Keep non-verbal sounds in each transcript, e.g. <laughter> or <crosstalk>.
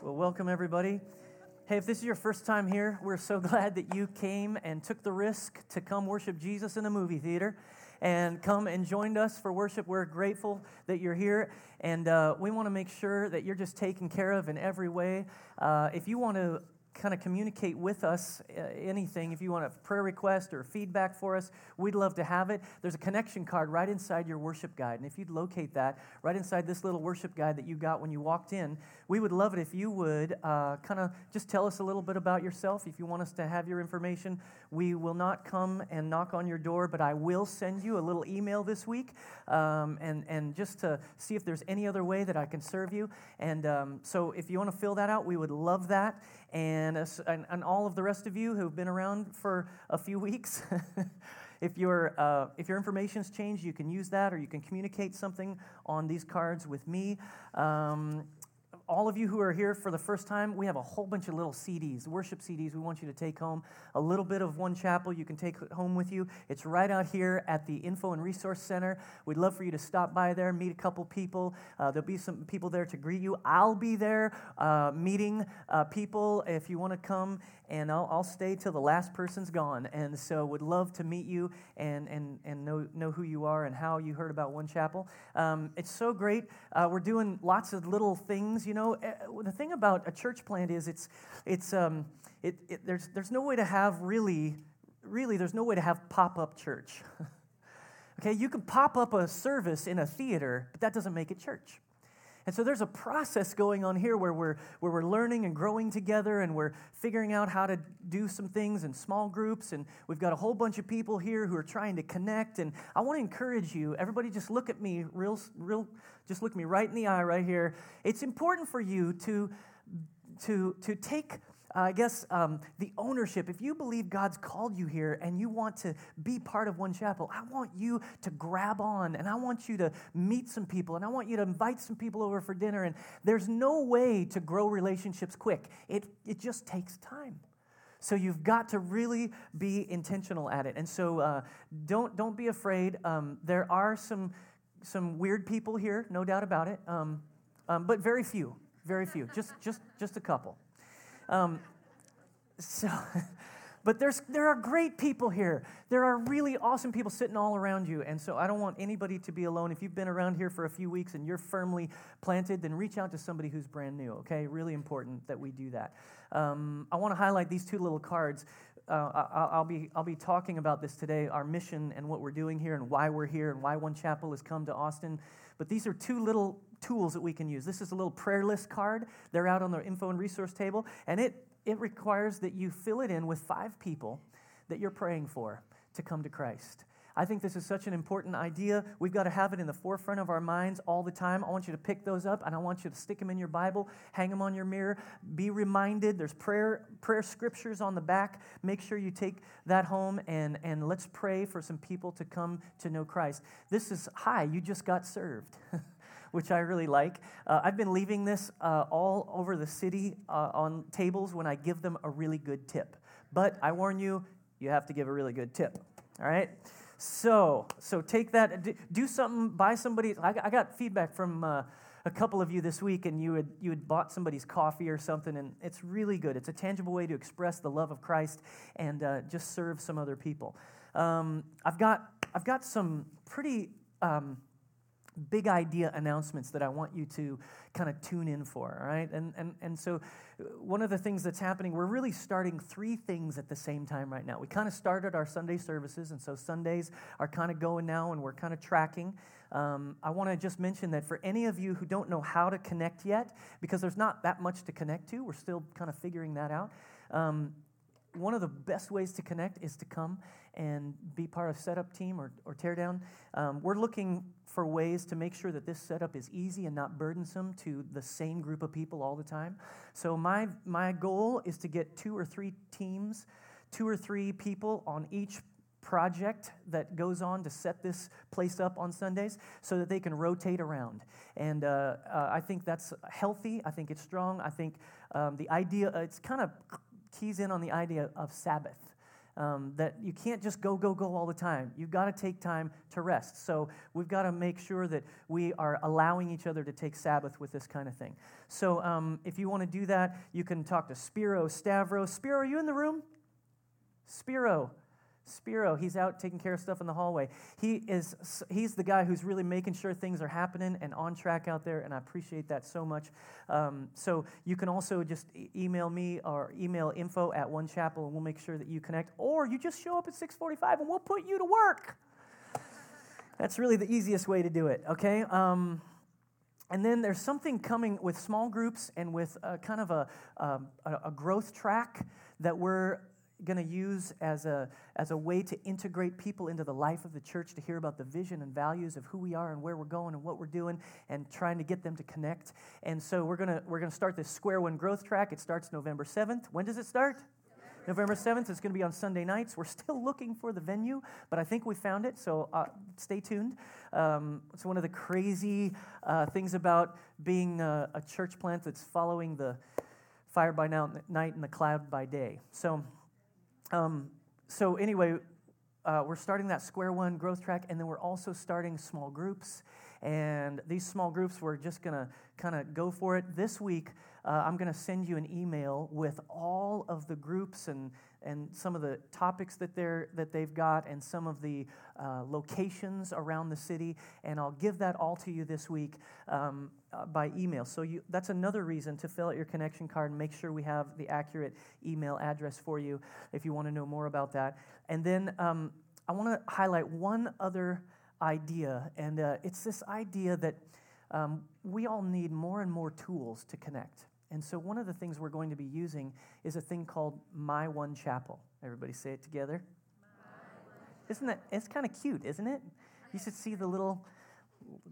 Well, welcome everybody. Hey, if this is your first time here, we're so <laughs> glad that you came and took the risk to come worship Jesus in a movie theater and come and joined us for worship. We're grateful that you're here, and uh, we want to make sure that you're just taken care of in every way. Uh, if you want to kind of communicate with us uh, anything, if you want a prayer request or feedback for us, we'd love to have it. There's a connection card right inside your worship guide. And if you'd locate that right inside this little worship guide that you got when you walked in, we would love it if you would uh, kind of just tell us a little bit about yourself. If you want us to have your information, we will not come and knock on your door, but I will send you a little email this week um, and, and just to see if there's any other way that I can serve you. And um, so if you want to fill that out, we would love that and, and, and all of the rest of you who've been around for a few <laughs> weeks. if, your, uh, if your information's changed, you can use that or you can communicate something on these cards with me. Um, all of you who are here for the first time, we have a whole bunch of little CDs, worship CDs we want you to take home. A little bit of One Chapel you can take home with you. It's right out here at the Info and Resource Center. We'd love for you to stop by there, meet a couple people. Uh, there'll be some people there to greet you. I'll be there uh, meeting uh, people if you want to come and I'll, I'll stay till the last person's gone. And so would love to meet you and, and, and know, know who you are and how you heard about One Chapel. Um, it's so great. Uh, we're doing lots of little things, you know. Eh, the thing about a church plant is it's, it's, um, it, it, there's, there's no way to have really, really, there's no way to have pop-up church. <laughs> okay, you can pop up a service in a theater, but that doesn't make it church. And so there's a process going on here where we're, where we're learning and growing together and we're figuring out how to do some things in small groups. And we've got a whole bunch of people here who are trying to connect. And I want to encourage you, everybody just look at me real, real, just look me right in the eye right here. It's important for you to, to, to take uh, I guess, um, the ownership. If you believe God's called you here and you want to be part of One Chapel, I want you to grab on and I want you to meet some people and I want you to invite some people over for dinner. And there's no way to grow relationships quick, it, it just takes time. So you've got to really be intentional at it. And so uh, don't, don't be afraid. Um, there are some, some weird people here, no doubt about it, um, um but very few, very few, just, just, just a couple. Um, so, <laughs> but there's, there are great people here. There are really awesome people sitting all around you. And so I don't want anybody to be alone. If you've been around here for a few weeks and you're firmly planted, then reach out to somebody who's brand new, okay? Really important that we do that. Um, I want to highlight these two little cards. Uh, I'll, be, I'll be talking about this today, our mission and what we're doing here and why we're here and why One Chapel has come to Austin. But these are two little tools that we can use. This is a little prayer list card. They're out on the info and resource table, and it, it requires that you fill it in with five people that you're praying for to come to Christ. I think this is such an important idea. We've got to have it in the forefront of our minds all the time. I want you to pick those up and I want you to stick them in your Bible, hang them on your mirror. Be reminded there's prayer prayer scriptures on the back. Make sure you take that home and and let's pray for some people to come to know Christ. This is hi, you just got served. <laughs> which I really like. Uh, I've been leaving this uh, all over the city uh, on tables when I give them a really good tip. But I warn you, you have to give a really good tip. All right? So, so take that, do something, buy somebody. I, I got feedback from uh, a couple of you this week, and you had, you had bought somebody's coffee or something, and it's really good. It's a tangible way to express the love of Christ and uh, just serve some other people. Um, I've, got, I've got some pretty. Um, big idea announcements that I want you to kind of tune in for, all right? And, and, and so, uh, one of the things that's happening, we're really starting three things at the same time right now. We kind of started our Sunday services, and so Sundays are kind of going now, and we're kind of tracking. Um, I want to just mention that for any of you who don't know how to connect yet, because there's not that much to connect to, we're still kind of figuring that out. Um, one of the best ways to connect is to come and be part of setup team or, or teardown. Um, we're looking for ways to make sure that this setup is easy and not burdensome to the same group of people all the time. So my my goal is to get two or three teams, two or three people on each project that goes on to set this place up on Sundays so that they can rotate around. And uh, uh, I think that's healthy. I think it's strong. I think um, the idea, uh, it's kind of keys in on the idea of Sabbath. um, that you can't just go, go, go all the time. You've got to take time to rest. So we've got to make sure that we are allowing each other to take Sabbath with this kind of thing. So um, if you want to do that, you can talk to Spiro Stavros. Spiro, are you in the room? Spiro. Spiro, he's out taking care of stuff in the hallway. He is he's the guy who's really making sure things are happening and on track out there, and I appreciate that so much. Um, so you can also just e- email me or email info at One Chapel, and we'll make sure that you connect. Or you just show up at 6:45, and we'll put you to work. That's really the easiest way to do it. Okay. Um, and then there's something coming with small groups and with a, kind of a, um, a, a growth track that we're going to use as a, as a way to integrate people into the life of the church to hear about the vision and values of who we are and where we're going and what we're doing and trying to get them to connect. And so we're going to we're to start this Square One growth track. It starts November 7th. When does it start? November 7th. It's going to be on Sunday nights. We're still looking for the venue, but I think we found it, so uh, stay tuned. Um, it's one of the crazy uh, things about being a, a church plant that's following the fire by night and the cloud by day. So um, so, anyway, uh, we're starting that square one growth track, and then we're also starting small groups. And these small groups, we're just going to kind of go for it. This week, uh, I'm going to send you an email with all of the groups and and some of the topics that, they're, that they've got and some of the uh, locations around the city. And I'll give that all to you this week um, uh, by email. So you, that's another reason to fill out your connection card and make sure we have the accurate email address for you if you want to know more about that. And then um, I want to highlight one other idea, and uh, it's this idea that um, we all need more and more tools to connect. And so, one of the things we're going to be using is a thing called My One Chapel. Everybody say it together. Isn't that, it's kind of cute, isn't it? You should see the little,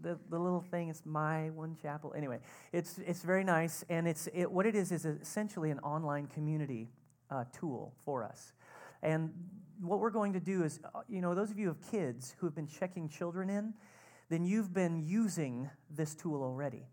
the, the little thing. It's My One Chapel. Anyway, it's, it's very nice. And it's, it, what it is is essentially an online community uh, tool for us. And what we're going to do is, uh, you know, those of you who have kids who have been checking children in, then you've been using this tool already.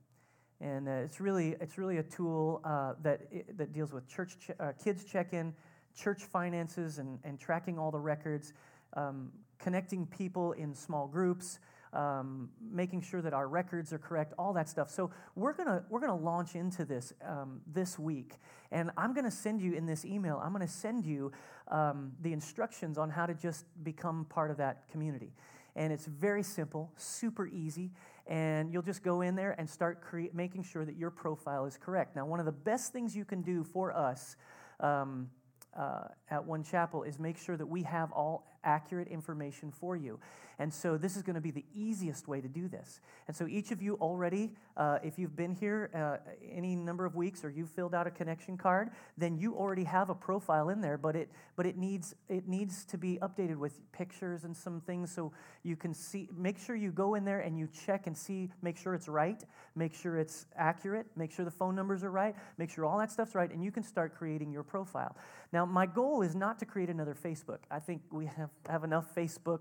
And uh, it's, really, it's really a tool uh, that, that deals with church ch- uh, kids check-in, church finances, and, and tracking all the records, um, connecting people in small groups, um, making sure that our records are correct, all that stuff. So we're gonna we're gonna launch into this um, this week, and I'm gonna send you in this email. I'm gonna send you um, the instructions on how to just become part of that community, and it's very simple, super easy and you'll just go in there and start cre- making sure that your profile is correct. Now, one of the best things you can do for us um, uh, at One Chapel is make sure that we have all accurate information for you. And so this is going to be the easiest way to do this. And so each of you already, uh, if you've been here uh, any number of weeks or you've filled out a connection card, then you already have a profile in there. But it but it needs it needs to be updated with pictures and some things so you can see. Make sure you go in there and you check and see. Make sure it's right. Make sure it's accurate. Make sure the phone numbers are right. Make sure all that stuff's right, and you can start creating your profile. Now, my goal is not to create another Facebook. I think we have, have enough Facebook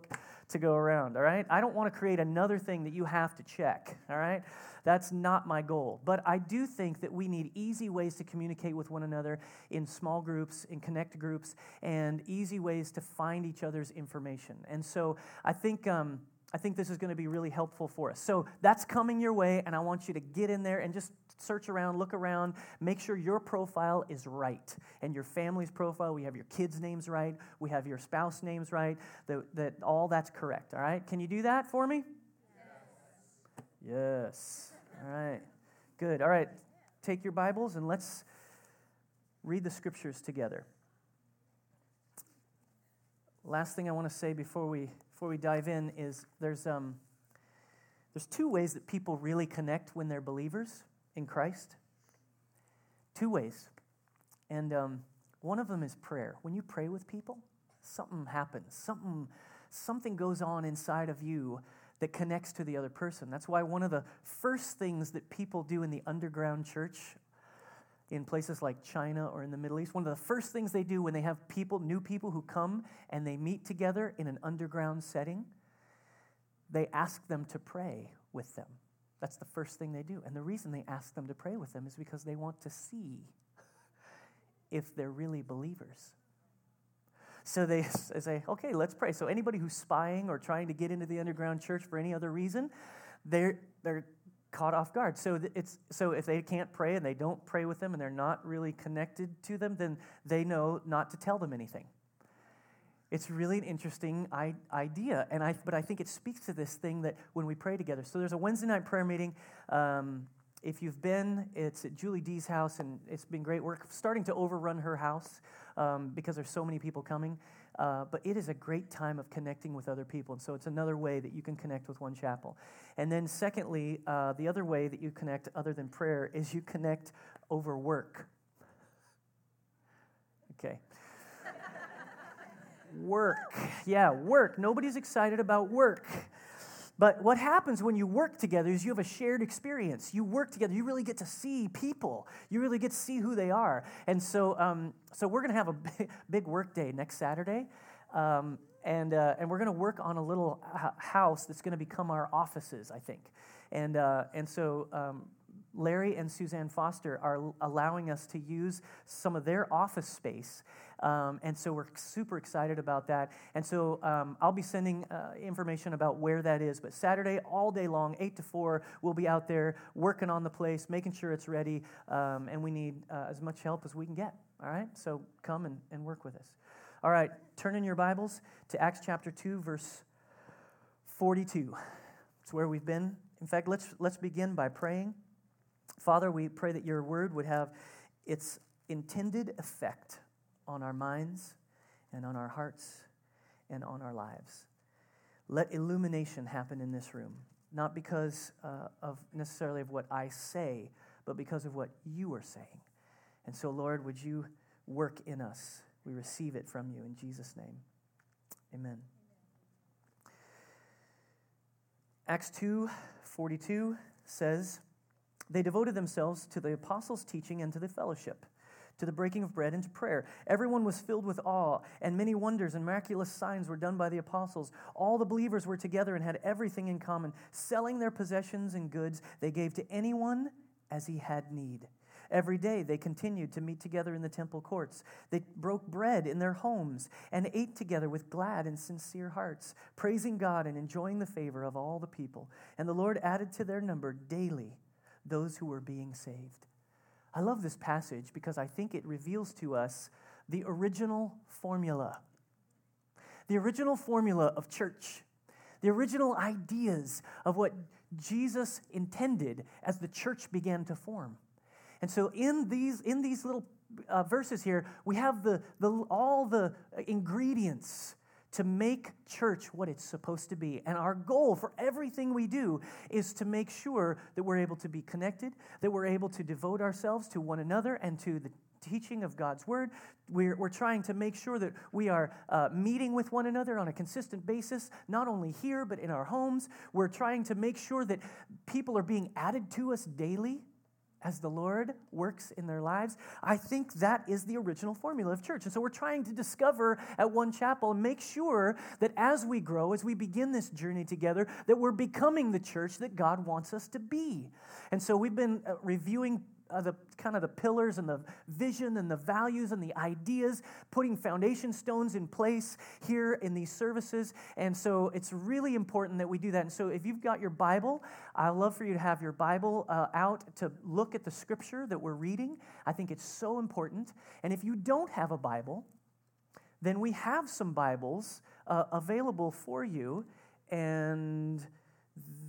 to go around, all right? I don't want to create another thing that you have to check, all right? That's not my goal. But I do think that we need easy ways to communicate with one another in small groups, in connect groups, and easy ways to find each other's information. And so I think. Um, I think this is going to be really helpful for us. So that's coming your way, and I want you to get in there and just search around, look around, make sure your profile is right and your family's profile. We have your kids' names right, we have your spouse names right, that, that all that's correct. All right? Can you do that for me? Yes. yes. All right. Good. All right. Take your Bibles and let's read the scriptures together. Last thing I want to say before we before we dive in is there's um, there's two ways that people really connect when they're believers in Christ? Two ways. And um, one of them is prayer. When you pray with people, something happens. Something, something goes on inside of you that connects to the other person. That's why one of the first things that people do in the underground church in places like China or in the Middle East, one of the first things they do when they have people, new people who come and they meet together in an underground setting, they ask them to pray with them. That's the first thing they do. And the reason they ask them to pray with them is because they want to see <laughs> if they're really believers. So they say, okay, let's pray. So anybody who's spying or trying to get into the underground church for any other reason, they're, they're caught off guard. So it's so if they can't pray and they don't pray with them and they're not really connected to them, then they know not to tell them anything. It's really an interesting idea, and I, but I think it speaks to this thing that when we pray together. So there's a Wednesday night prayer meeting. Um, if you've been, it's at Julie D's house, and it's been great. We're starting to overrun her house um, because there's so many people coming. Uh, but it is a great time of connecting with other people. And so it's another way that you can connect with One Chapel. And then, secondly, uh, the other way that you connect other than prayer is you connect over work. Okay work. Yeah, work. Nobody's excited about work. But what happens when you work together is you have a shared experience. You work together. You really get to see people. You really get to see who they are. And so, um, so we're going to have a big, <laughs> big, work day next Saturday. Um, and, uh, and we're going to work on a little house that's going to become our offices, I think. And, uh, and so um, Larry and Suzanne Foster are allowing us to use some of their office space. Um, and so we're super excited about that. And so um, I'll be sending uh, information about where that is. But Saturday, all day long, 8 to 4, we'll be out there working on the place, making sure it's ready. Um, and we need uh, as much help as we can get. All right? So come and, and work with us. All right, turn in your Bibles to Acts chapter 2, verse 42. It's where we've been. In fact, let's, let's begin by praying. Father, we pray that your word would have its intended effect on our minds and on our hearts and on our lives. Let illumination happen in this room, not because uh, of necessarily of what I say, but because of what you are saying. And so, Lord, would you work in us? We receive it from you in Jesus' name. Amen. Acts 2 42 says, they devoted themselves to the apostles' teaching and to the fellowship, to the breaking of bread and to prayer. Everyone was filled with awe, and many wonders and miraculous signs were done by the apostles. All the believers were together and had everything in common. Selling their possessions and goods, they gave to anyone as he had need. Every day they continued to meet together in the temple courts. They broke bread in their homes and ate together with glad and sincere hearts, praising God and enjoying the favor of all the people. And the Lord added to their number daily those who were being saved. I love this passage because I think it reveals to us the original formula. The original formula of church. The original ideas of what Jesus intended as the church began to form. And so in these, in these little uh, verses here, we have the, the, all the ingredients to make church what it's supposed to be. And our goal for everything we do is to make sure that we're able to be connected, that we're able to devote ourselves to one another and to the teaching of God's word. We're, we're trying to make sure that we are uh, meeting with one another on a consistent basis, not only here, but in our homes. We're trying to make sure that people are being added to us daily as the Lord works in their lives. I think that is the original formula of church. And so we're trying to discover at One Chapel and make sure that as we grow, as we begin this journey together, that we're becoming the church that God wants us to be. And so we've been uh, reviewing uh, the kind of the pillars and the vision and the values and the ideas, putting foundation stones in place here in these services. And so it's really important that we do that. And so if you've got your Bible, I'd love for you to have your Bible uh, out to look at the scripture that we're reading. I think it's so important. And if you don't have a Bible, then we have some Bibles uh, available for you. And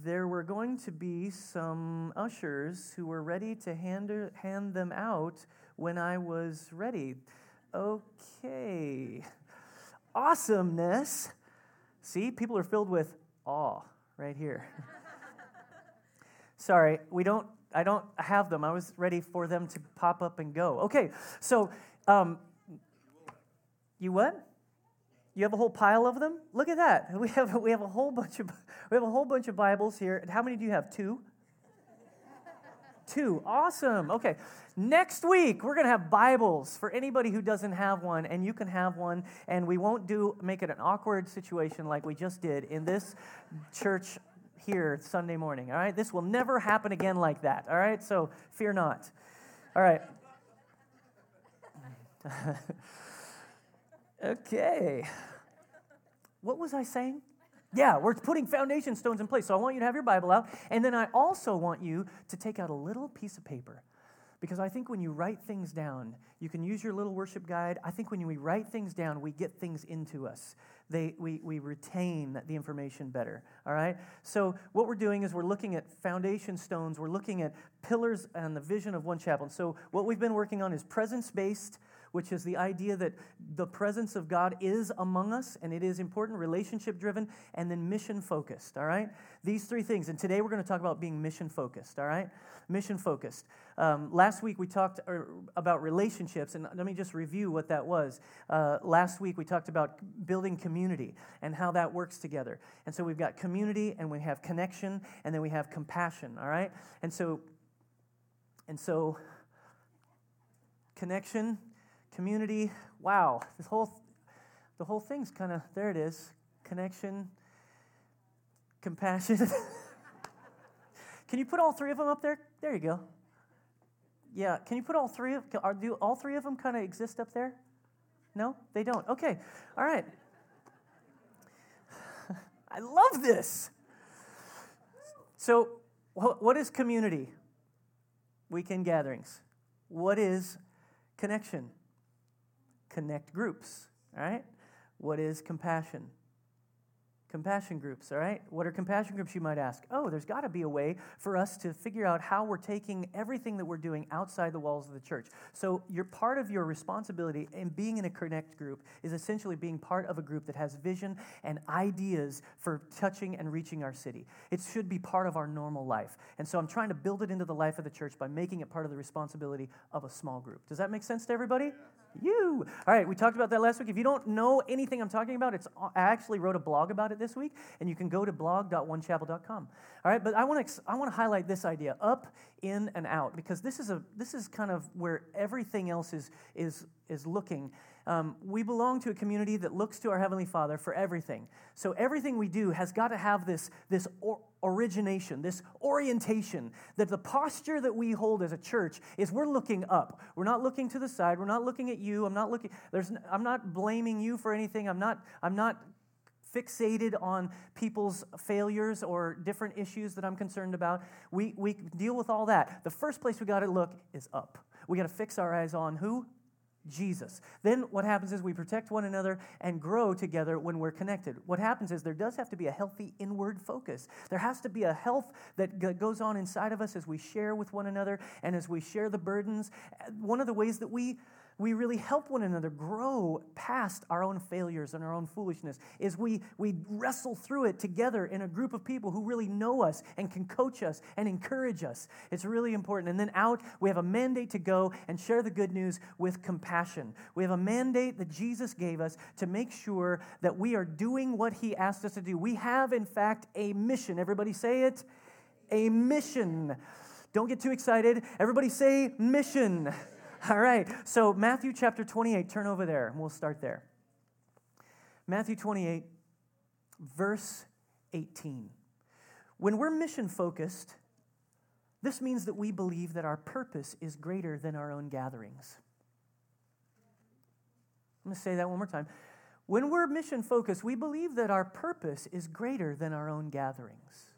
there were going to be some ushers who were ready to hand, hand them out when I was ready. Okay. Awesomeness. See, people are filled with awe right here. <laughs> Sorry, we don't I don't have them. I was ready for them to pop up and go. Okay, so um, you what? You have a whole pile of them? Look at that. <laughs> We have, we have a whole bunch of <laughs> we have a whole bunch of Bibles here. How many do you have? Two? Two. Awesome. Okay. Next week, we're going to have Bibles for anybody who doesn't have one, and you can have one. And we won't do make it an awkward situation like we just did in this church here Sunday morning. All right. This will never happen again like that. All right. So fear not. All right. <laughs> Okay. What was I saying? Yeah, we're putting foundation stones in place. So I want you to have your Bible out. And then I also want you to take out a little piece of paper. Because I think when you write things down, you can use your little worship guide. I think when we write things down, we get things into us. They, we, we retain the information better. All right? So, what we're doing is we're looking at foundation stones, we're looking at pillars and the vision of one chapel. And so, what we've been working on is presence based which is the idea that the presence of God is among us and it is important, relationship driven, and then mission focused, all right? These three things. And today we're going to talk about being mission focused, all right? Mission focused. Um, last week we talked er, about relationships, and let me just review what that was. Uh, last week we talked about building community and how that works together. And so we've got community and we have connection and then we have compassion, all right? And so, and so, connection community. Wow, this whole the whole thing's kind of there. It is connection, compassion. <laughs> can you put all three of them up there? There you go. Yeah, can you put all three of are, do all three of them kind of exist up there? No, they don't. Okay, all right. <laughs> I love this. So, what is community? Weekend gatherings. What is connection? connect groups, all right? What is compassion? Compassion groups, all right? What are compassion groups, you might ask? Oh, there's got to be a way for us to figure out how we're taking everything that we're doing outside the walls of the church. So, you're part of your responsibility in being in a connect group is essentially being part of a group that has vision and ideas for touching and reaching our city. It should be part of our normal life. And so, I'm trying to build it into the life of the church by making it part of the responsibility of a small group. Does that make sense to everybody? You. All right, we talked about that last week. If you don't know anything I'm talking about, it's uh, I actually wrote a blog about it this week, and you can go to blog.onechapel.com. All right, but I want to I want to highlight this idea: up, in, and out, because this is a this is kind of where everything else is is is looking. Um, we belong to a community that looks to our Heavenly Father for everything. So everything we do has got to have this, this or, origination, this orientation, that the posture that we hold as a church is we're looking up. We're not looking to the side. We're not looking at you. I'm not looking, there's, I'm not blaming you for anything. I'm not, I'm not fixated on people's failures or different issues that I'm concerned about. We, we deal with all that. The first place we got to look is up. We got to fix our eyes on who? Jesus. Then what happens is we protect one another and grow together when we're connected. What happens is there does have to be a healthy inward focus. There has to be a health that goes on inside of us as we share with one another and as we share the burdens. One of the ways that we we really help one another grow past our own failures and our own foolishness is we, we wrestle through it together in a group of people who really know us and can coach us and encourage us. It's really important. And then out we have a mandate to go and share the good news with compassion. We have a mandate that jesus gave us to make sure that we are doing what he asked us to do. We have in fact a mission. Everybody say it. A mission. Don't get too excited. Everybody say mission <laughs> All right, so Matthew chapter 28, turn over there, and we'll start there. Matthew 28, verse 18. When we're mission focused, this means that we believe that our purpose is greater than our own gatherings. I'm going to say that one more time. When we're mission focused, we believe that our purpose is greater than our own gatherings.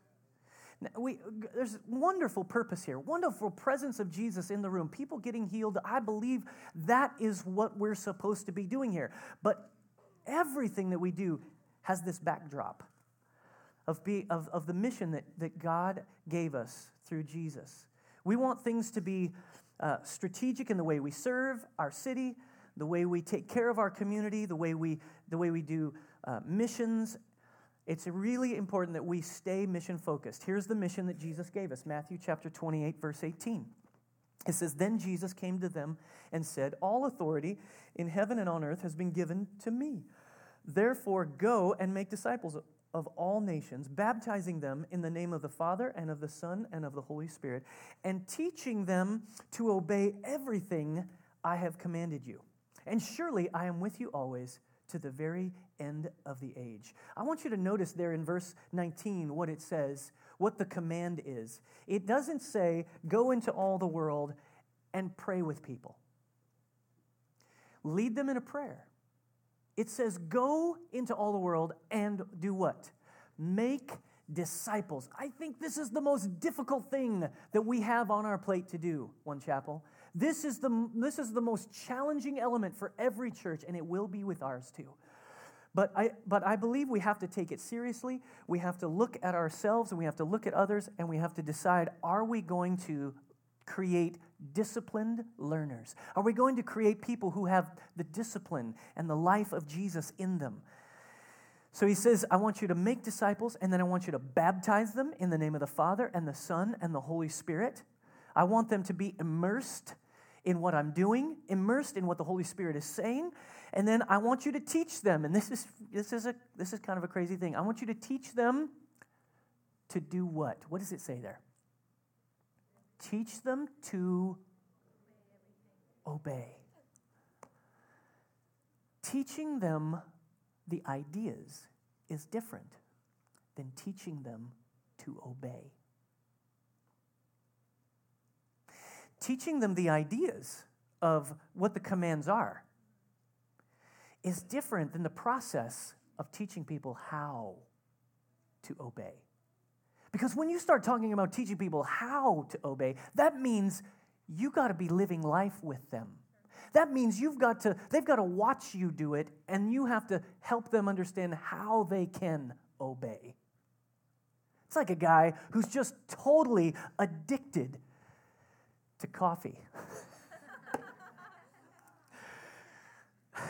We, there's wonderful purpose here, wonderful presence of Jesus in the room, people getting healed. I believe that is what we're supposed to be doing here. But everything that we do has this backdrop of, be, of, of the mission that, that God gave us through Jesus. We want things to be uh, strategic in the way we serve our city, the way we take care of our community, the way we, the way we do uh, missions it's really important that we stay mission focused. Here's the mission that Jesus gave us Matthew chapter 28, verse 18. It says, Then Jesus came to them and said, All authority in heaven and on earth has been given to me. Therefore, go and make disciples of all nations, baptizing them in the name of the Father and of the Son and of the Holy Spirit, and teaching them to obey everything I have commanded you. And surely I am with you always to the very end of the age. I want you to notice there in verse 19 what it says, what the command is. It doesn't say, go into all the world and pray with people, lead them in a prayer. it says, Go into all the world and do what? Make disciples. I think this is the most difficult thing that we have on our plate to do, One Chapel. This is the, this is the most challenging element for every church, and it will be with ours too. But I, but I believe we have to take it seriously. We have to look at ourselves and we have to look at others and we have to decide are we going to create disciplined learners? Are we going to create people who have the discipline and the life of Jesus in them? So he says, I want you to make disciples, and then I want you to baptize them in the name of the Father and the Son and the Holy Spirit. I want them to be immersed in what I'm doing, immersed in what the Holy Spirit is saying, and then I want you to teach them. And this is this is a this is kind of a crazy thing. I want you to teach them to do what? What does it say there? Teach them to obey. Teaching them the ideas is different than teaching them to obey. Teaching them the ideas of what the commands are is different than the process of teaching people how to obey. Because when you start talking about teaching people how to obey, that means you got to be living life with them. That means you've got to, they've got to watch you do it, and you have to help them understand how they can obey. It's like a guy who's just totally addicted to coffee.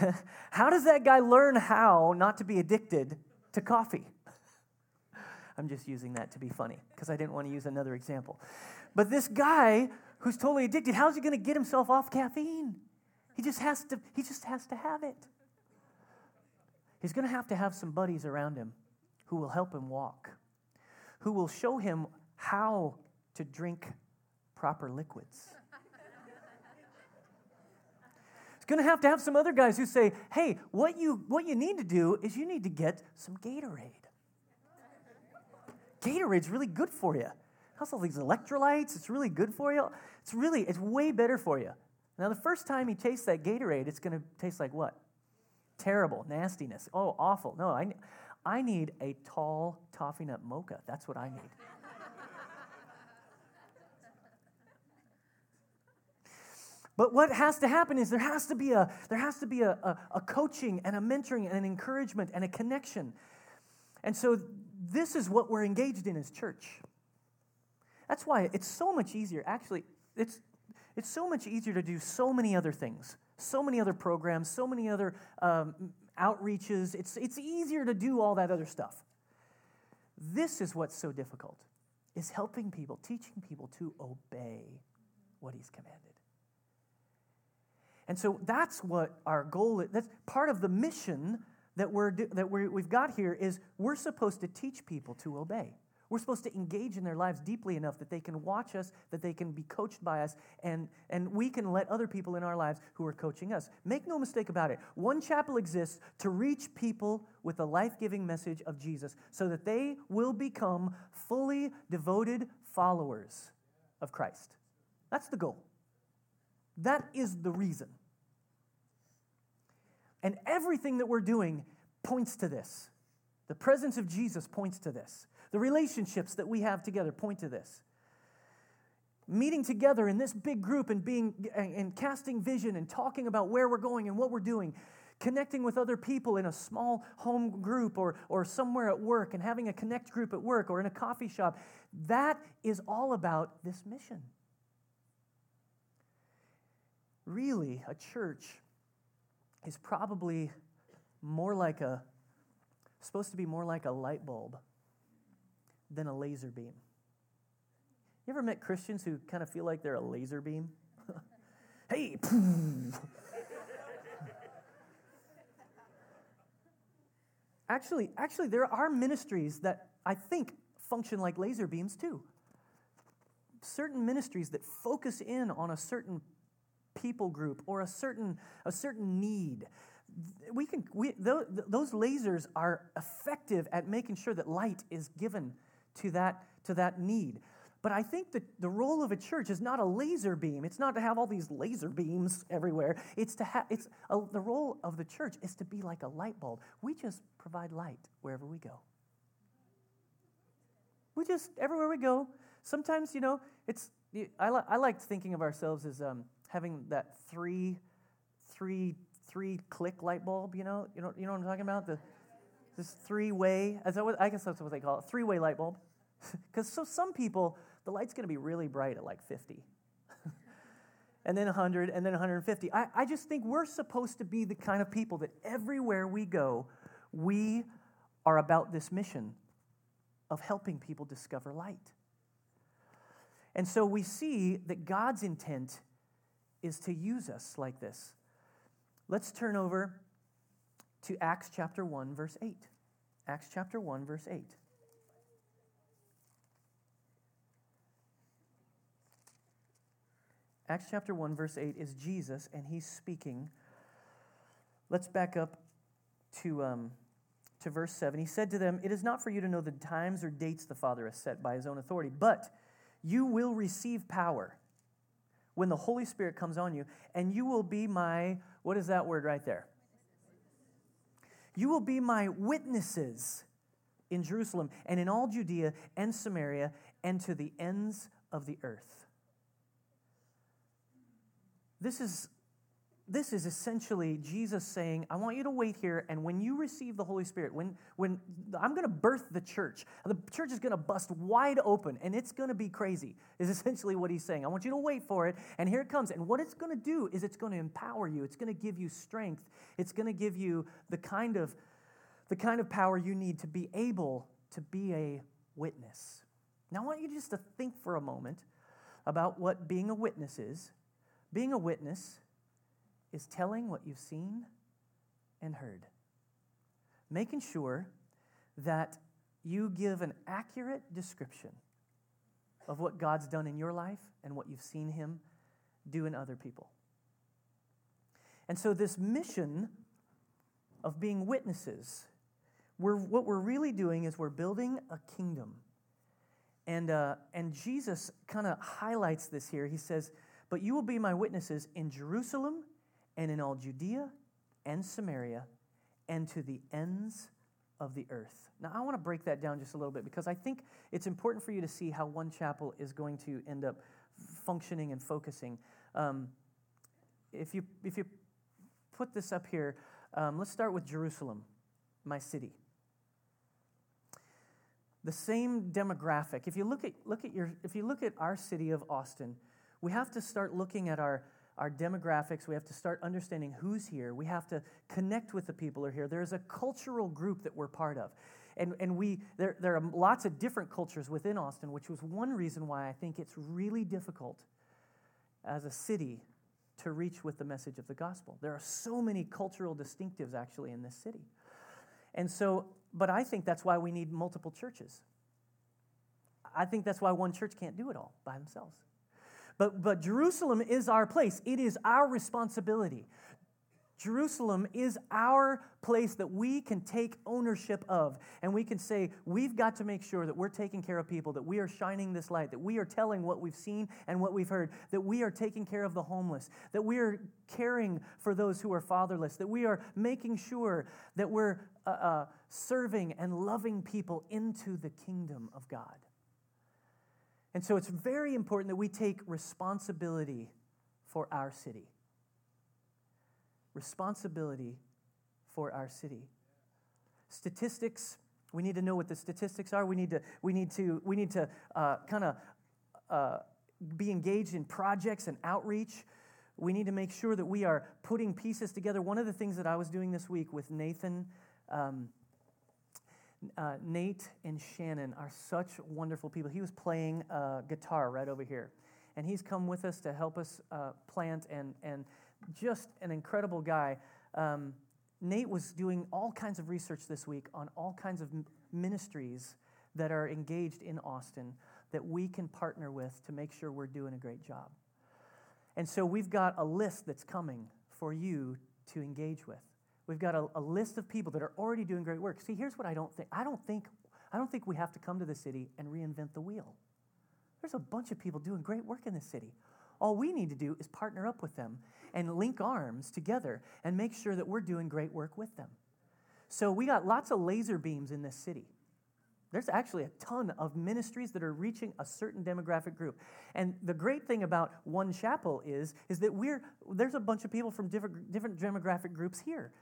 <laughs> how does that guy learn how not to be addicted to coffee? I'm just using that to be funny because I didn't want to use another example. But this guy who's totally addicted, how's he going to get himself off caffeine? He just has to, he just has to have it. He's going to have to have some buddies around him who will help him walk, who will show him how to drink proper liquids. it's going to have to have some other guys who say, hey, what you, what you need to do is you need to get some Gatorade. Gatorade's really good for you. All these electrolytes. It's really good for you. It's really, it's way better for you. Now, the first time he tastes that Gatorade, it's going to taste like what? Terrible, nastiness. Oh, awful. No, I, I need a tall toffee nut mocha. That's what I need. But what has to happen is there has to be a there has to be a, a, a, coaching and a mentoring and an encouragement and a connection. And so this is what we're engaged in as church. That's why it's so much easier. Actually, it's it's so much easier to do so many other things, so many other programs, so many other um, outreaches. It's, it's easier to do all that other stuff. This is what's so difficult, is helping people, teaching people to obey what he's commanded. And so that's what our goal is. That's part of the mission that, we're, that we we've got here is we're supposed to teach people to obey. We're supposed to engage in their lives deeply enough that they can watch us, that they can be coached by us, and, and we can let other people in our lives who are coaching us. Make no mistake about it. One chapel exists to reach people with the life giving message of Jesus so that they will become fully devoted followers of Christ. That's the goal. That is the reason. And everything that we're doing points to this. The presence of Jesus points to this. The relationships that we have together point to this. Meeting together in this big group and being and casting vision and talking about where we're going and what we're doing, connecting with other people in a small home group or, or somewhere at work and having a connect group at work or in a coffee shop, that is all about this mission. Really, a church is probably more like a supposed to be more like a light bulb than a laser beam. You ever met Christians who kind of feel like they're a laser beam? <laughs> hey, <laughs> actually, actually, there are ministries that I think function like laser beams too. Certain ministries that focus in on a certain people group or a certain, a certain need we can we, those lasers are effective at making sure that light is given to that, to that need. But I think that the role of a church is not a laser beam. It's not to have all these laser beams <laughs> everywhere. It's to have, it's a, the role of the church is to be like a light bulb. We just provide light wherever we go. We just, everywhere we go, sometimes, you know, it's, I, li- I liked thinking of ourselves as um, having that three, three, three click light bulb, you know, you know, you know what I'm talking about? The, this three way, I guess that's what they call it, three way light bulb. <laughs> Because so some people, the light's going to be really bright at like 50. <laughs> and then 100, and then 150. I, I just think we're supposed to be the kind of people that everywhere we go, we are about this mission of helping people discover light. And so we see that God's intent is to use us like this. Let's turn over to Acts chapter 1, verse 8. Acts chapter 1, verse 8. Acts chapter 1, verse 8 is Jesus, and he's speaking. Let's back up to, um, to verse 7. He said to them, It is not for you to know the times or dates the Father has set by his own authority, but you will receive power when the Holy Spirit comes on you, and you will be my, what is that word right there? You will be my witnesses in Jerusalem and in all Judea and Samaria and to the ends of the earth. This is, this is essentially Jesus saying, I want you to wait here, and when you receive the Holy Spirit, when, when I'm going to birth the church, the church is going to bust wide open, and it's going to be crazy, is <laughs> essentially what he's saying. I want you to wait for it, and here it comes. And what it's going to do is it's going to empower you, it's going to give you strength, it's going to give you the kind of the kind of power you need to be able to be a witness. Now, I want you just to think for a moment about what being a witness is being a witness is telling what you've seen and heard, making sure that you give an accurate description of what God's done in your life and what you've seen Him do in other people. And so, this mission of being witnesses, we're, what we're really doing is we're building a kingdom. And, uh, and Jesus kind of highlights this here. He says, but you will be my witnesses in Jerusalem and in all Judea and Samaria and to the ends of the earth. Now, I want to break that down just a little bit because I think it's important for you to see how one chapel is going to end up functioning and focusing. Um, if, you, if you put this up here, um, let's start with Jerusalem, my city. The same demographic. If you look at, look at your, if you look at our city of Austin, we have to start looking at our, our demographics. We have to start understanding who's here. We have to connect with the people who are here. There's a cultural group that we're part of. And, and we, there, there are lots of different cultures within Austin, which was one reason why I think it's really difficult as a city to reach with the message of the gospel. There are so many cultural distinctives actually in this city. And so, but I think that's why we need multiple churches. I think that's why one church can't do it all by themselves. But, but Jerusalem is our place, it is our responsibility. Jerusalem is our place that we can take ownership of. And we can say, we've got to make sure that we're taking care of people, that we are shining this light, that we are telling what we've seen and what we've heard, that we are taking care of the homeless, that we are caring for those who are fatherless, that we are making sure that we're uh, uh, serving and loving people into the kingdom of God. And so it's very important that we take responsibility for our city. Responsibility for our city. Statistics, we need to know what the statistics are. We need to, we need to, we need to uh, kind of uh, be engaged in projects and outreach. We need to make sure that we are putting pieces together. One of the things that I was doing this week with Nathan um, uh, Nate and Shannon are such wonderful people. He was playing uh, guitar right over here, and he's come with us to help us uh, plant and and just an incredible guy. Um, Nate was doing all kinds of research this week on all kinds of ministries that are engaged in Austin that we can partner with to make sure we're doing a great job. And so we've got a list that's coming for you to engage with. We've got a, a, list of people that are already doing great work. See, here's what I don't think. I don't think I don't think we have to come to the city and reinvent the wheel. There's a bunch of people doing great work in this city. All we need to do is partner up with them and link arms together and make sure that we're doing great work with them. So we got lots of laser beams in this city. There's actually a ton of ministries that are reaching a certain demographic group. And the great thing about One Chapel is, is that we're, there's a bunch of people from different, different demographic groups here.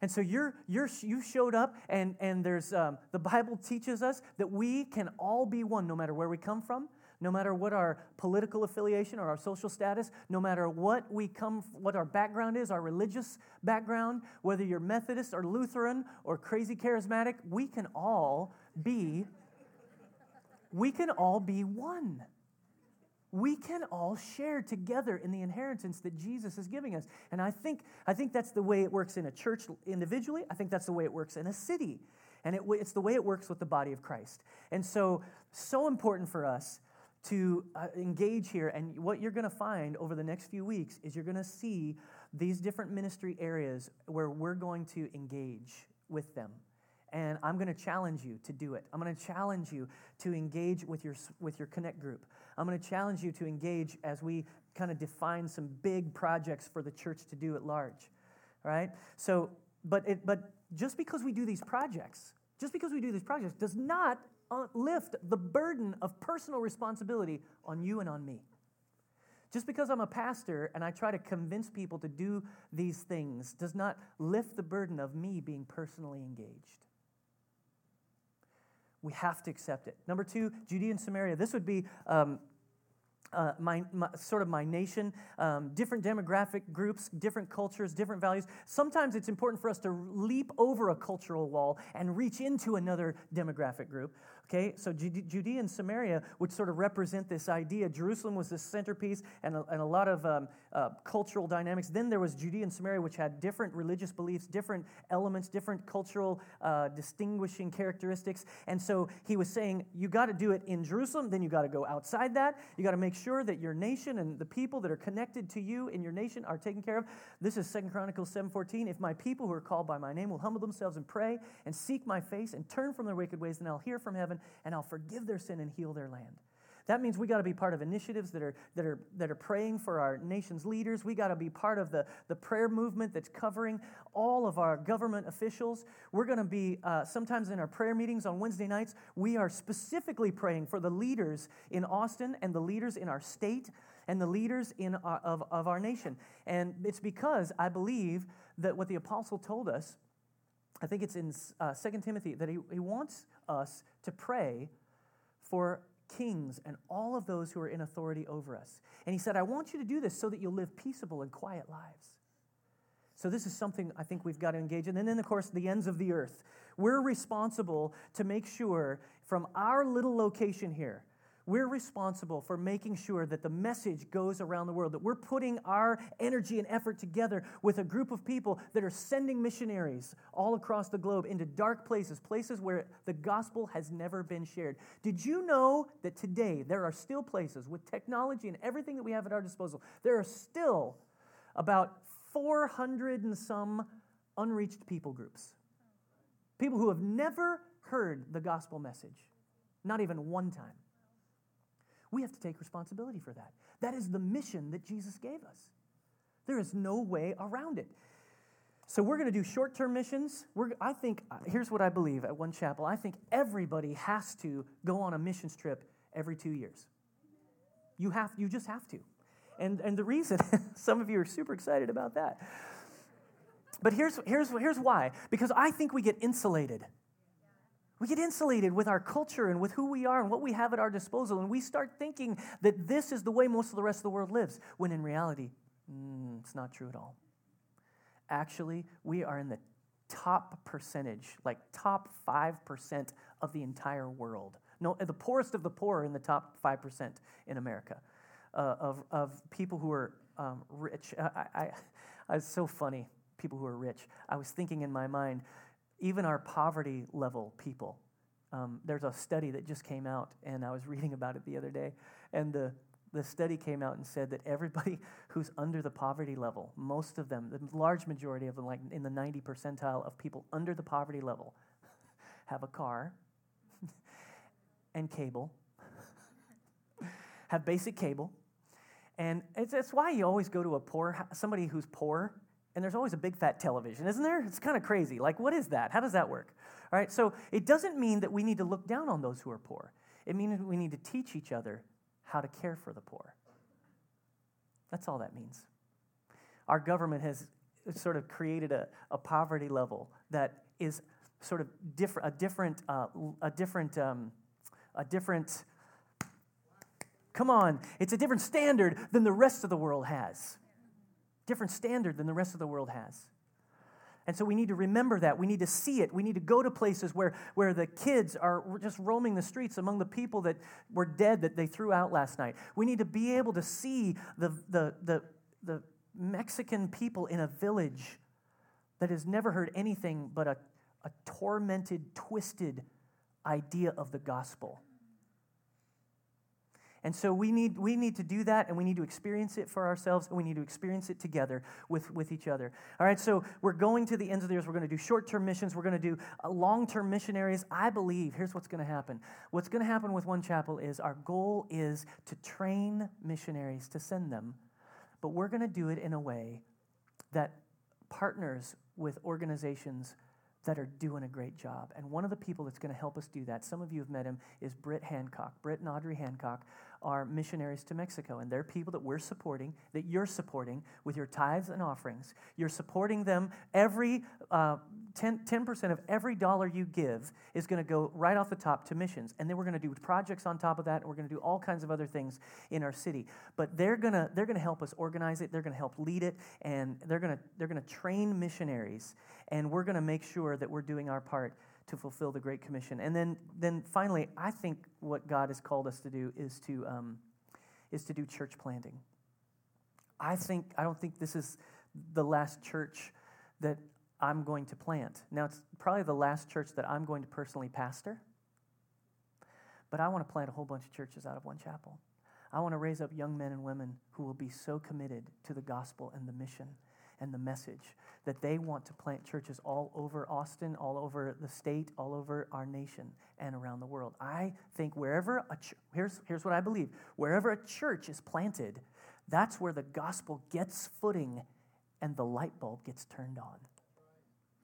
And so you're, you're, you showed up, and, and there's, um, the Bible teaches us that we can all be one no matter where we come from, no matter what our political affiliation or our social status, no matter what we come, what our background is, our religious background, whether you're Methodist or Lutheran or crazy charismatic, we can all be, we can all be one. We can all share together in the inheritance that Jesus is giving us. And I think, I think that's the way it works in a church individually. I think that's the way it works in a city. And it, it's the way it works with the body of Christ. And so, so important for us to uh, engage here. And what you're going to find over the next few weeks is you're going to see these different ministry areas where we're going to engage with them. And I'm going to challenge you to do it. I'm going to challenge you to engage with your, with your Connect group. I'm going to challenge you to engage as we kind of define some big projects for the church to do at large. Right? So, but, it, but just because we do these projects, just because we do these projects does not uh, lift the burden of personal responsibility on you and on me. Just because I'm a pastor and I try to convince people to do these things does not lift the burden of me being personally engaged. We have to accept it. Number two, Judea and Samaria. This would be um, uh, my, my, sort of my nation, um, different demographic groups, different cultures, different values. Sometimes it's important for us to leap over a cultural wall and reach into another demographic group. Okay, so Judea and Samaria would sort of represent this idea. Jerusalem was the centerpiece and a, and a lot of um, uh, cultural dynamics. Then there was Judea and Samaria, which had different religious beliefs, different elements, different cultural uh, distinguishing characteristics. And so he was saying, you got to do it in Jerusalem, then you got to go outside that. You got to make sure that your nation and the people that are connected to you in your nation are taken care of. This is Second Chronicles 7:14. If my people who are called by my name will humble themselves and pray and seek my face and turn from their wicked ways, then I'll hear from heaven and I'll forgive their sin and heal their land. That means we got to be part of initiatives that are, that are, that are praying for our nation's leaders. We got to be part of the, the prayer movement that's covering all of our government officials. We're going to be, uh, sometimes in our prayer meetings on Wednesday nights, we are specifically praying for the leaders in Austin and the leaders in our state and the leaders in our, of, of our nation. And it's because I believe that what the apostle told us, I think it's in uh, 2 Timothy, that he, he wants us to pray for kings and all of those who are in authority over us. And he said, I want you to do this so that you'll live peaceable and quiet lives. So, this is something I think we've got to engage in. And then, of course, the ends of the earth. We're responsible to make sure from our little location here we're responsible for making sure that the message goes around the world, that we're putting our energy and effort together with a group of people that are sending missionaries all across the globe into dark places, places where the gospel has never been shared. Did you know that today there are still places with technology and everything that we have at our disposal, there are still about 400 and some unreached people groups? People who have never heard the gospel message, not even one time. We have to take responsibility for that. That is the mission that Jesus gave us. There is no way around it. So we're going to do short-term missions. We're, I think uh, here's what I believe at One Chapel. I think everybody has to go on a missions trip every two years. You have, you just have to, and and the reason <laughs> some of you are super excited about that. But here's here's here's why. Because I think we get insulated we get insulated with our culture and with who we are and what we have at our disposal, and we start thinking that this is the way most of the rest of the world lives, when in reality, mm, it's not true at all. Actually, we are in the top percentage, like top 5% of the entire world. No, the poorest of the poor are in the top 5% in America uh, of, of people who are um, rich. I, I, I, it's so funny, people who are rich. I was thinking in my mind, even our poverty level people. Um, there's a study that just came out, and I was <laughs> reading about it the other day, and the the study came out and said that everybody <laughs> who's under the poverty level, most of them, the large majority of them, like in the 90 percentile of people under the poverty level, <laughs> have a car and cable have basic cable. And it's, it's why you always go to a poor, somebody who's poor, and there's always a big fat television, isn't there? It's kind of crazy. Like, what is that? How does that work? All right, so it doesn't mean that we need to look down on those who are poor. It means we need to teach each other how to care for the poor. That's all that means. Our government has sort of created a, a poverty level that is sort of different, a different, uh, a different, um, a different. Come on, it's a different standard than the rest of the world has. Different standard than the rest of the world has. And so we need to remember that. We need to see it. We need to go to places where, where the kids are just roaming the streets among the people that were dead that they threw out last night. We need to be able to see the, the, the, the Mexican people in a village that has never heard anything but a, a tormented, twisted idea of the gospel. And so we need, we need to do that and we need to experience it for ourselves and we need to experience it together with, with each other. All right, so we're going to the ends of the earth. We're going to do short term missions. We're going to do uh, long term missionaries. I believe, here's what's going to happen. What's going to happen with One Chapel is our goal is to train missionaries, to send them but we're going to do it in a way that partners with organizations that are doing a great job. And one of the people that's going to help us do that, some of you have met him, is Britt Hancock. Britt and Audrey Hancock are missionaries to Mexico, and they're people that we're supporting, that you're supporting with your tithes and offerings. You're supporting them every uh, 10, 10% of every dollar you give is going to go right off the top to missions. And then we're going to do projects on top of that, and we're going to do all kinds of other things in our city. But they're going to they're going to help us organize it, they're going to help lead it, and they're going to they're going to train missionaries, and we're going to make sure that we're doing our part to fulfill the Great Commission. And then then finally, I think what God has called us to do is to um, is to do church planting. I think I don't think this is the last church that I'm going to plant. Now, it's probably the last church that I'm going to personally pastor, but I want to plant a whole bunch of churches out of one chapel. I want to raise up young men and women who will be so committed to the gospel and the mission and the message that they want to plant churches all over Austin, all over the state, all over our nation, and around the world. I think wherever a ch- here's, here's what I believe wherever a church is planted, that's where the gospel gets footing and the light bulb gets turned on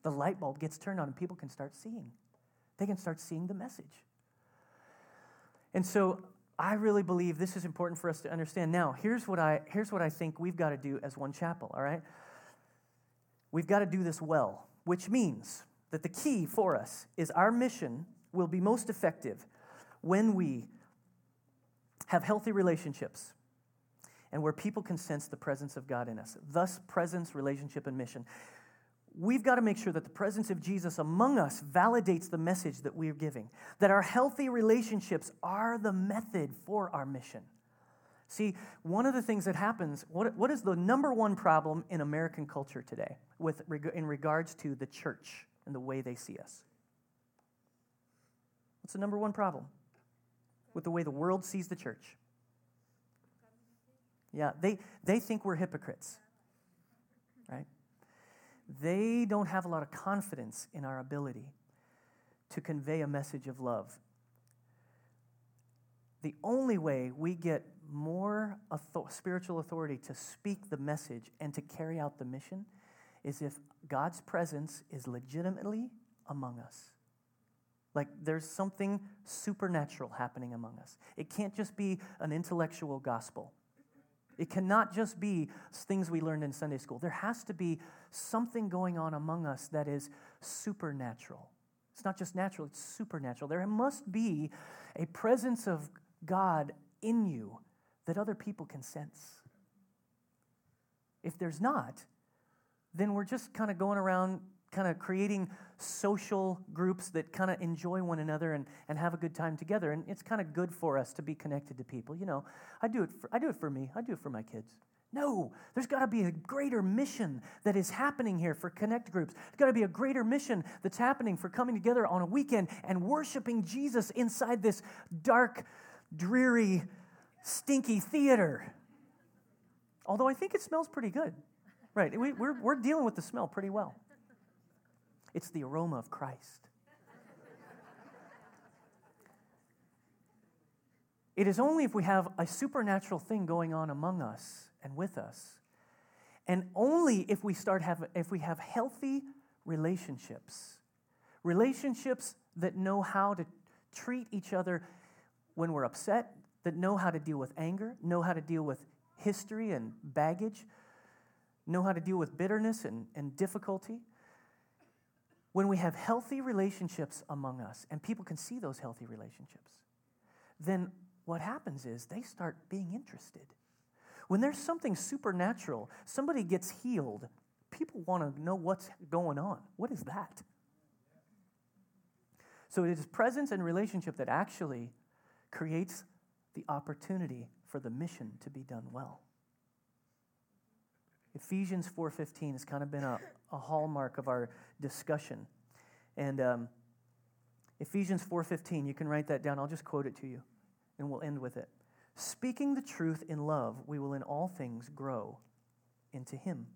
the light bulb gets turned on and people can start seeing. They can start seeing the message. And so I really believe this is important for us to understand. Now, here's what I, here's what I think we've got to do as one chapel, all right? We've got to do this well, which means that the key for us is our mission will be most effective when we have healthy relationships and where people can sense the presence of God in us. Thus, presence, relationship, and mission we've got to make sure that the presence of Jesus among us validates the message that we're giving, that our healthy relationships are the method for our mission. See, one of the things that happens, what, what is the number one problem in American culture today with, in regards to the church and the way they see us? What's the number one problem with the way the world sees the church? Yeah, they, they think we're hypocrites, right? they don't have a lot of confidence in our ability to convey a message of love. The only way we get more author- spiritual authority to speak the message and to carry out the mission is if God's presence is legitimately among us. Like there's something supernatural happening among us. It can't just be an intellectual gospel. It cannot just be things we learned in Sunday school. There has to be something going on among us that is supernatural. It's not just natural, it's supernatural. There must be a presence of God in you that other people can sense. If there's not, then we're just kind of going around kind of creating social groups that kind of enjoy one another and, and have a good time together. And it's kind of good for us to be connected to people. You know, I do it for, I do it for me, I do it for my kids. No, there's got to be a greater mission that is happening here for connect groups. There's got to be a greater mission that's happening for coming together on a weekend and worshiping Jesus inside this dark, dreary, stinky theater. Although I think it smells pretty good. Right, we, we're, we're dealing with the smell pretty well. It's the aroma of Christ. It is only if we have a supernatural thing going on among us and with us. And only if we start have if we have healthy relationships. Relationships that know how to treat each other when we're upset, that know how to deal with anger, know how to deal with history and baggage, know how to deal with bitterness and, and difficulty. When we have healthy relationships among us, and people can see those healthy relationships, then what happens is they start being interested. When there's something supernatural, somebody gets healed, people want to know what's going on. What is that? So it is presence and relationship that actually creates the opportunity for the mission to be done well. Ephesians 4:15 has kind of been a, a hallmark of our discussion. And um, Ephesians 4:15, you can write that down. I'll just quote it to you and we'll end with it. Speaking the truth in love, we will in all things grow into Him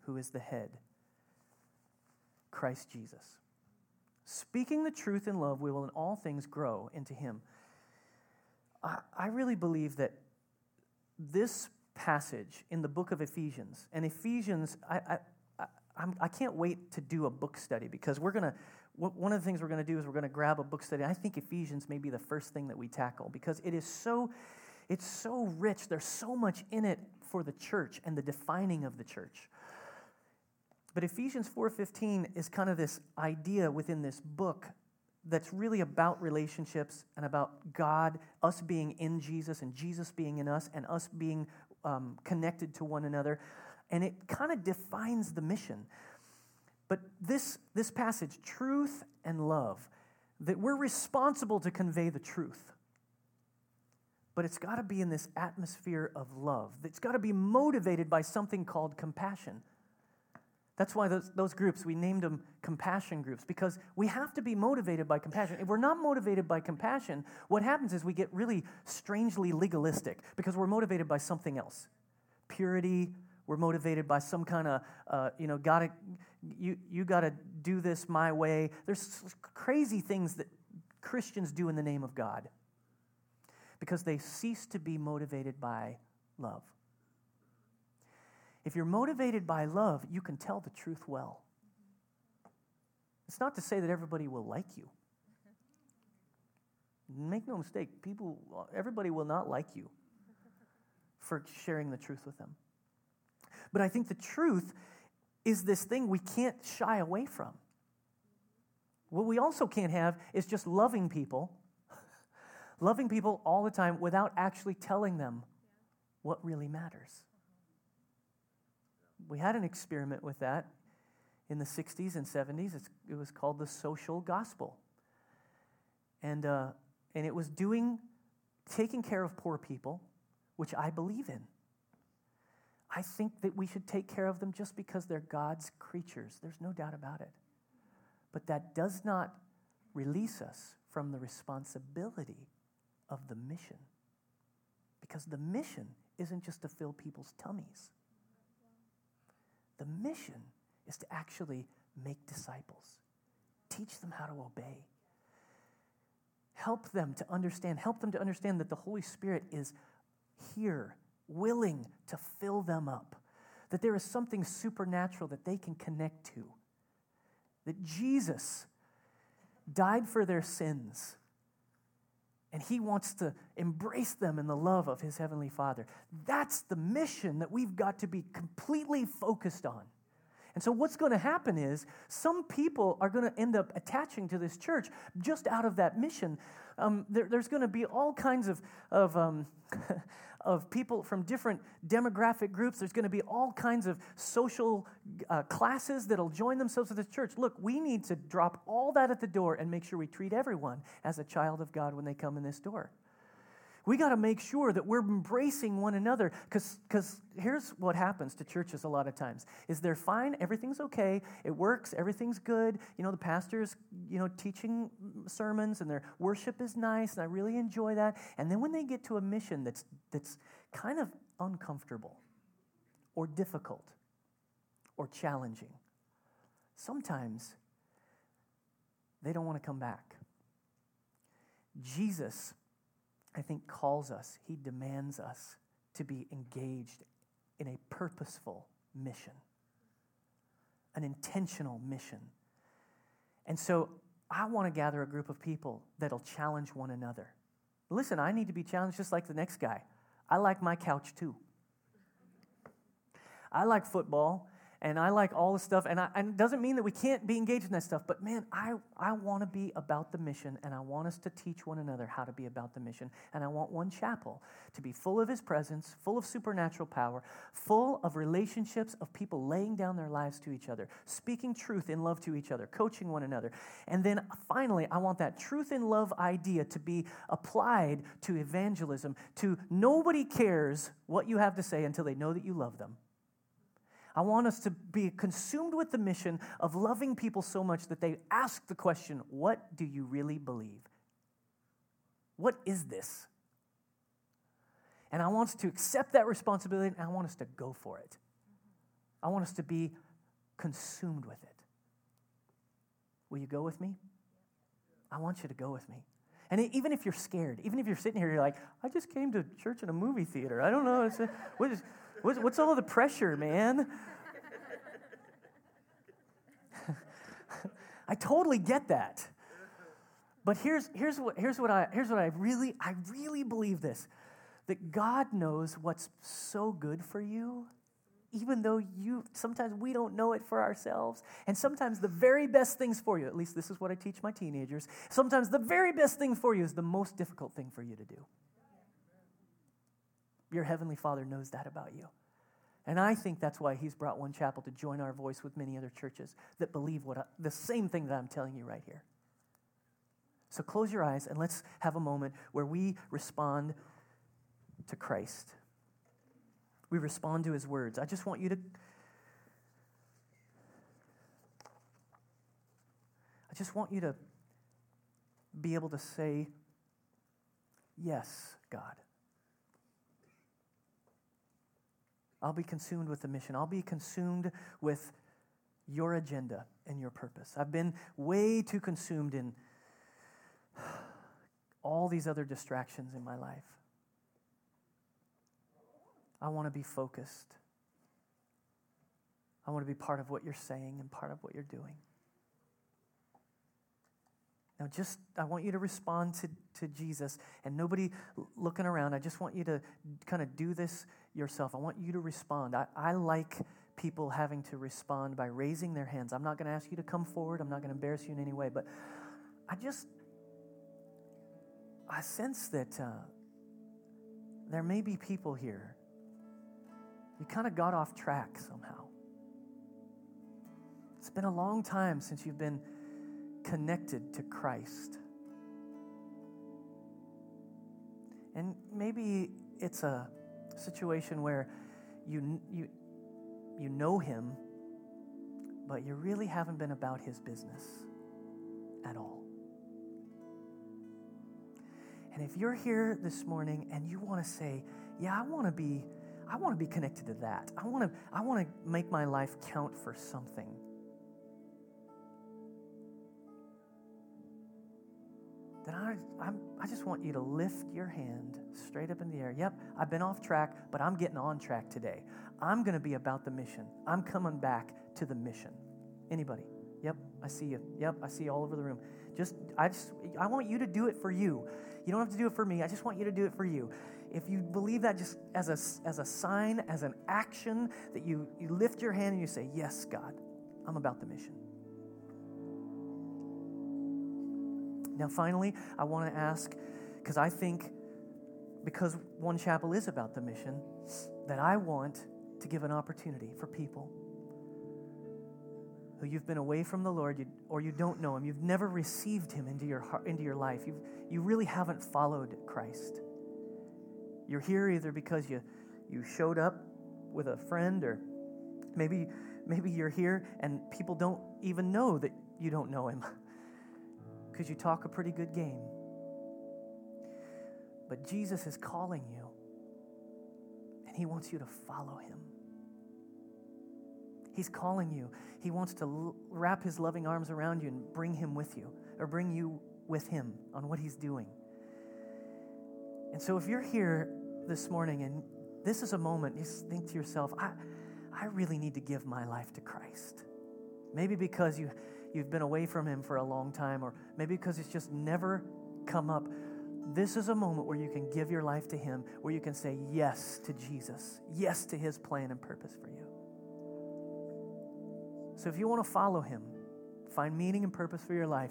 who is the head, Christ Jesus. Speaking the truth in love, we will in all things grow into Him. I, I really believe that this passage in the book of Ephesians, and Ephesians, I, I, I, I can't wait to do a book study because we're going to one of the things we're going to do is we're going to grab a book study. I think Ephesians may be the first thing that we tackle because it is so, it's so rich. There's so much in it for the church and the defining of the church. But Ephesians 4:15 is kind of this idea within this book that's really about relationships and about God, us being in Jesus and Jesus being in us and us being um, connected to one another. And it kind of defines the mission. But this, this passage, truth and love, that we're responsible to convey the truth. But it's got to be in this atmosphere of love. It's got to be motivated by something called compassion. That's why those, those groups, we named them compassion groups, because we have to be motivated by compassion. If we're not motivated by compassion, what happens is we get really strangely legalistic because we're motivated by something else purity, we're motivated by some kind of, uh, you know, gotta, you, you got to do this my way. There's crazy things that Christians do in the name of God because they cease to be motivated by love. If you're motivated by love, you can tell the truth well. It's not to say that everybody will like you. Make no mistake, people, everybody will not like you for sharing the truth with them. But I think the truth is this thing we can't shy away from. What we also can't have is just loving people, <laughs> loving people all the time without actually telling them what really matters. We had an experiment with that in the 60s and 70s. It's, it was called the social gospel. And, uh, and it was doing, taking care of poor people, which I believe in. I think that we should take care of them just because they're God's creatures. There's no doubt about it. But that does not release us from the responsibility of the mission. Because the mission isn't just to fill people's tummies, the mission is to actually make disciples, teach them how to obey. Help them to understand, help them to understand that the Holy Spirit is here willing to fill them up, that there is something supernatural that they can connect to, that Jesus died for their sins. And he wants to embrace them in the love of his heavenly Father. That's the mission that we've got to be completely focused on. And so, what's going to happen is some people are going to end up attaching to this church just out of that mission. Um, there, there's going to be all kinds of, of um, <laughs> of people from different demographic groups. There's going to be all kinds of social uh, classes that'll join themselves to the church. Look, we need to drop all that at the door and make sure we treat everyone as a child of God when they come in this door we got to make sure that we're embracing one another because here's what happens to churches a lot of times is they're fine everything's okay it works everything's good you know the pastor's you know teaching sermons and their worship is nice and i really enjoy that and then when they get to a mission that's that's kind of uncomfortable or difficult or challenging sometimes they don't want to come back. Jesus I think, calls us, he demands us to be engaged in a purposeful mission, an intentional mission. And so I want to gather a group of people that'll challenge one another. Listen, I need to be challenged just like the next guy. I like my couch too. I like football and I like all the stuff. And, I, and it doesn't mean that we can't be engaged in that stuff, but man, I, I want to be about the mission, and I want us to teach one another how to be about the mission. And I want one chapel to be full of His presence, full of supernatural power, full of relationships of people laying down their lives to each other, speaking truth in love to each other, coaching one another. And then finally, I want that truth in love idea to be applied to evangelism, to nobody cares what you have to say until they know that you love them. I want us to be consumed with the mission of loving people so much that they ask the question, What do you really believe? What is this? And I want us to accept that responsibility and I want us to go for it. I want us to be consumed with it. Will you go with me? I want you to go with me. And even if you're scared, even if you're sitting here, you're like, I just came to church in a movie theater. I don't know. It's a, what is, What's, what's all the pressure, man? <laughs> I totally get that. But here's, here's, what, here's, what I, here's what I really, I really believe this that God knows what's so good for you, even though you, sometimes we don't know it for ourselves. And sometimes the very best things for you, at least this is what I teach my teenagers, sometimes the very best thing for you is the most difficult thing for you to do. Your Heavenly Father knows that about you. And I think that's why He's brought One Chapel to join our voice with many other churches that believe what I, the same thing that I'm telling you right here. So close your eyes and let's have a moment where we respond to Christ. We respond to His words. I just want you to. I just want you to be able to say, Yes, God. I'll be consumed with the mission. I'll be consumed with your agenda and your purpose. I've been way too consumed in all these other distractions in my life. I want to be focused. I want to be part of what you're saying and part of what you're doing. Now, just, I want you to respond to, to Jesus and nobody looking around. I just want you to kind of do this yourself. I want you to respond. I, I like people having to respond by raising their hands. I'm not going to ask you to come forward, I'm not going to embarrass you in any way, but I just, I sense that uh, there may be people here. You kind of got off track somehow. It's been a long time since you've been connected to Christ. And maybe it's a situation where you, you, you know Him, but you really haven't been about His business at all. And if you're here this morning and you want to say, Yeah, I want to be. I want to be connected to that. I want to, I want to make my life count for something. Then I, I'm, I just want you to lift your hand straight up in the air. Yep, I've been off track, but I'm getting on track today. I'm going to be about the mission. I'm coming back to the mission. Anybody? Yep, I see you. Yep, I see you all over the room. Just, I just, I want you to do it for you. You don't have to do it for me. I just want you to do it for you. If you believe that just as a, as a sign, as an action, that you, you lift your hand and you say, Yes, God, I'm about the mission. Now, finally, I want to ask, because I think, because One Chapel is about the mission, that I want to give an opportunity for people who you've been away from the Lord or you don't know Him, you've never received Him into your, heart, into your life, you've, you really haven't followed Christ. You're here either because you, you showed up with a friend or maybe, maybe you're here and people don't even know that you don't know Him. Because you talk a pretty good game. But Jesus is calling you, and He wants you to follow Him. He's calling you. He wants to wrap His loving arms around you and bring Him with you, or bring you with Him on what He's doing. And so if you're here this morning and this is a moment, you think to yourself, I, I really need to give my life to Christ. Maybe because you, you've been away from Him for a long time, or maybe because it's just never come up. This is a moment where you can give your life to Him, where you can say yes to Jesus, yes to His plan and purpose for you. So if you want to follow Him, find meaning and purpose for your life,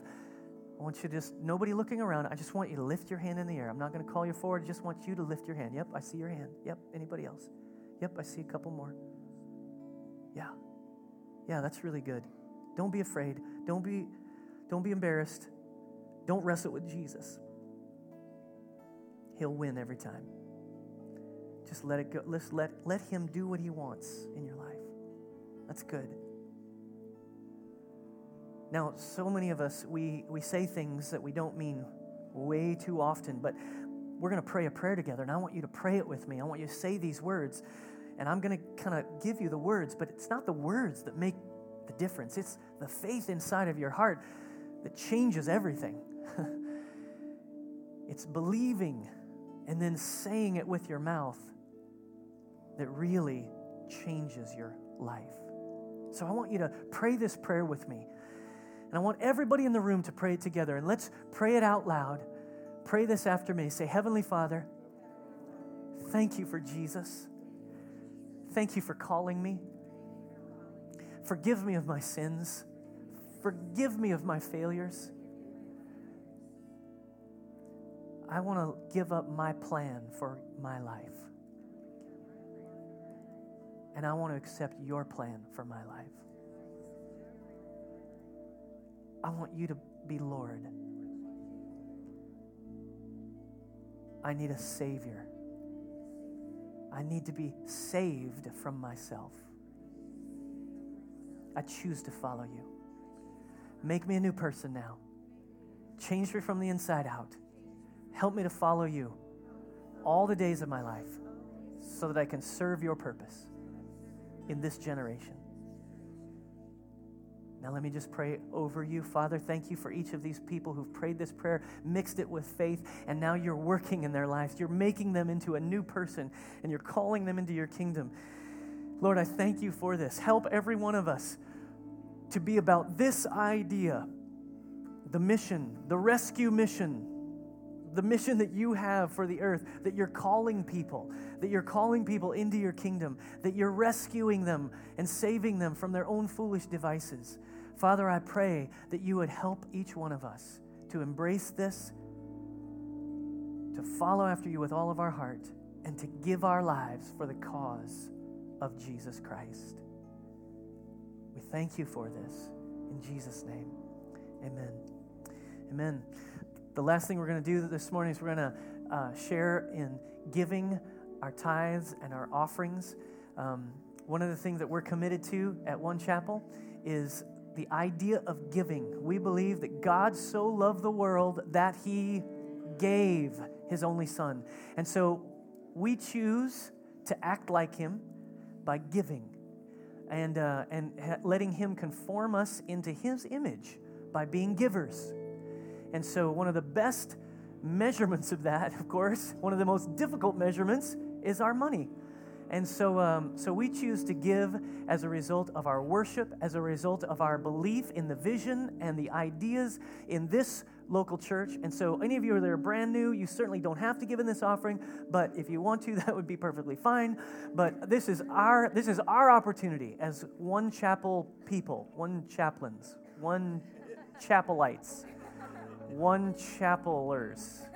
I want you to just, nobody looking around, I just want you to lift your hand in the air. I'm not going to call you forward. I just want you to lift your hand. Yep, I see your hand. Yep, anybody else? Yep, I see a couple more. Yeah. Yeah, that's really good. Don't be afraid. Don't be, don't be embarrassed. Don't wrestle with Jesus. He'll win every time. Just let it go. Let's let, let him do what he wants in your life. That's good. Now, so many of us, we, we say things that we don't mean way too often, but we're going to pray a prayer together, and I want you to pray it with me. I want you to say these words, and I'm going to kind of give you the words, but it's not the words that make the difference. It's the faith inside of your heart that changes everything. <laughs> it's believing and then saying it with your mouth that really changes your life. So I want you to pray this prayer with me. And I want everybody in the room to pray it together. And let's pray it out loud. Pray this after me. Say, Heavenly Father, thank you for Jesus. Thank you for calling me. Forgive me of my sins. Forgive me of my failures. I want to give up my plan for my life. And I want to accept your plan for my life. I want you to be Lord. I need a Savior. I need to be saved from myself. I choose to follow you. Make me a new person now. Change me from the inside out. Help me to follow you all the days of my life so that I can serve your purpose in this generation. Now, let me just pray over you. Father, thank you for each of these people who've prayed this prayer, mixed it with faith, and now you're working in their lives. You're making them into a new person, and you're calling them into your kingdom. Lord, I thank you for this. Help every one of us to be about this idea the mission, the rescue mission, the mission that you have for the earth, that you're calling people, that you're calling people into your kingdom, that you're rescuing them and saving them from their own foolish devices. Father, I pray that you would help each one of us to embrace this, to follow after you with all of our heart, and to give our lives for the cause of Jesus Christ. We thank you for this. In Jesus' name, amen. Amen. The last thing we're going to do this morning is we're going to uh, share in giving our tithes and our offerings. Um, one of the things that we're committed to at One Chapel is the idea of giving. We believe that God so loved the world that he gave his only son. And so we choose to act like him by giving and, uh, and letting him conform us into his image by being givers. And so, one of the best measurements of that, <laughs> of course, one of the most difficult measurements is our money. And so, um, so we choose to give as a result of our worship, as a result of our belief in the vision and the ideas in this local church. And so, any of you that are brand new, you certainly don't have to give in this offering, but if you want to, <laughs> that would be perfectly fine. But this is our this is our opportunity as one chapel people, one chaplains, one chapelites, one chapelers.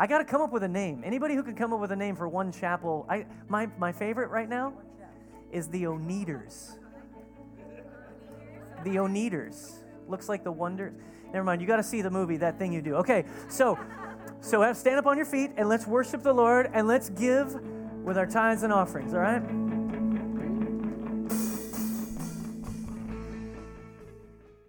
I got to come up with a name. Anybody who can come up with a name for one chapel? I, my, my favorite right now is the Oneders. The Oneders. Looks like the wonder. Never mind. You got to see the movie, that thing you do. Okay, so so have stand up on your feet and let's worship the Lord and let's give with our tithes and offerings, all right?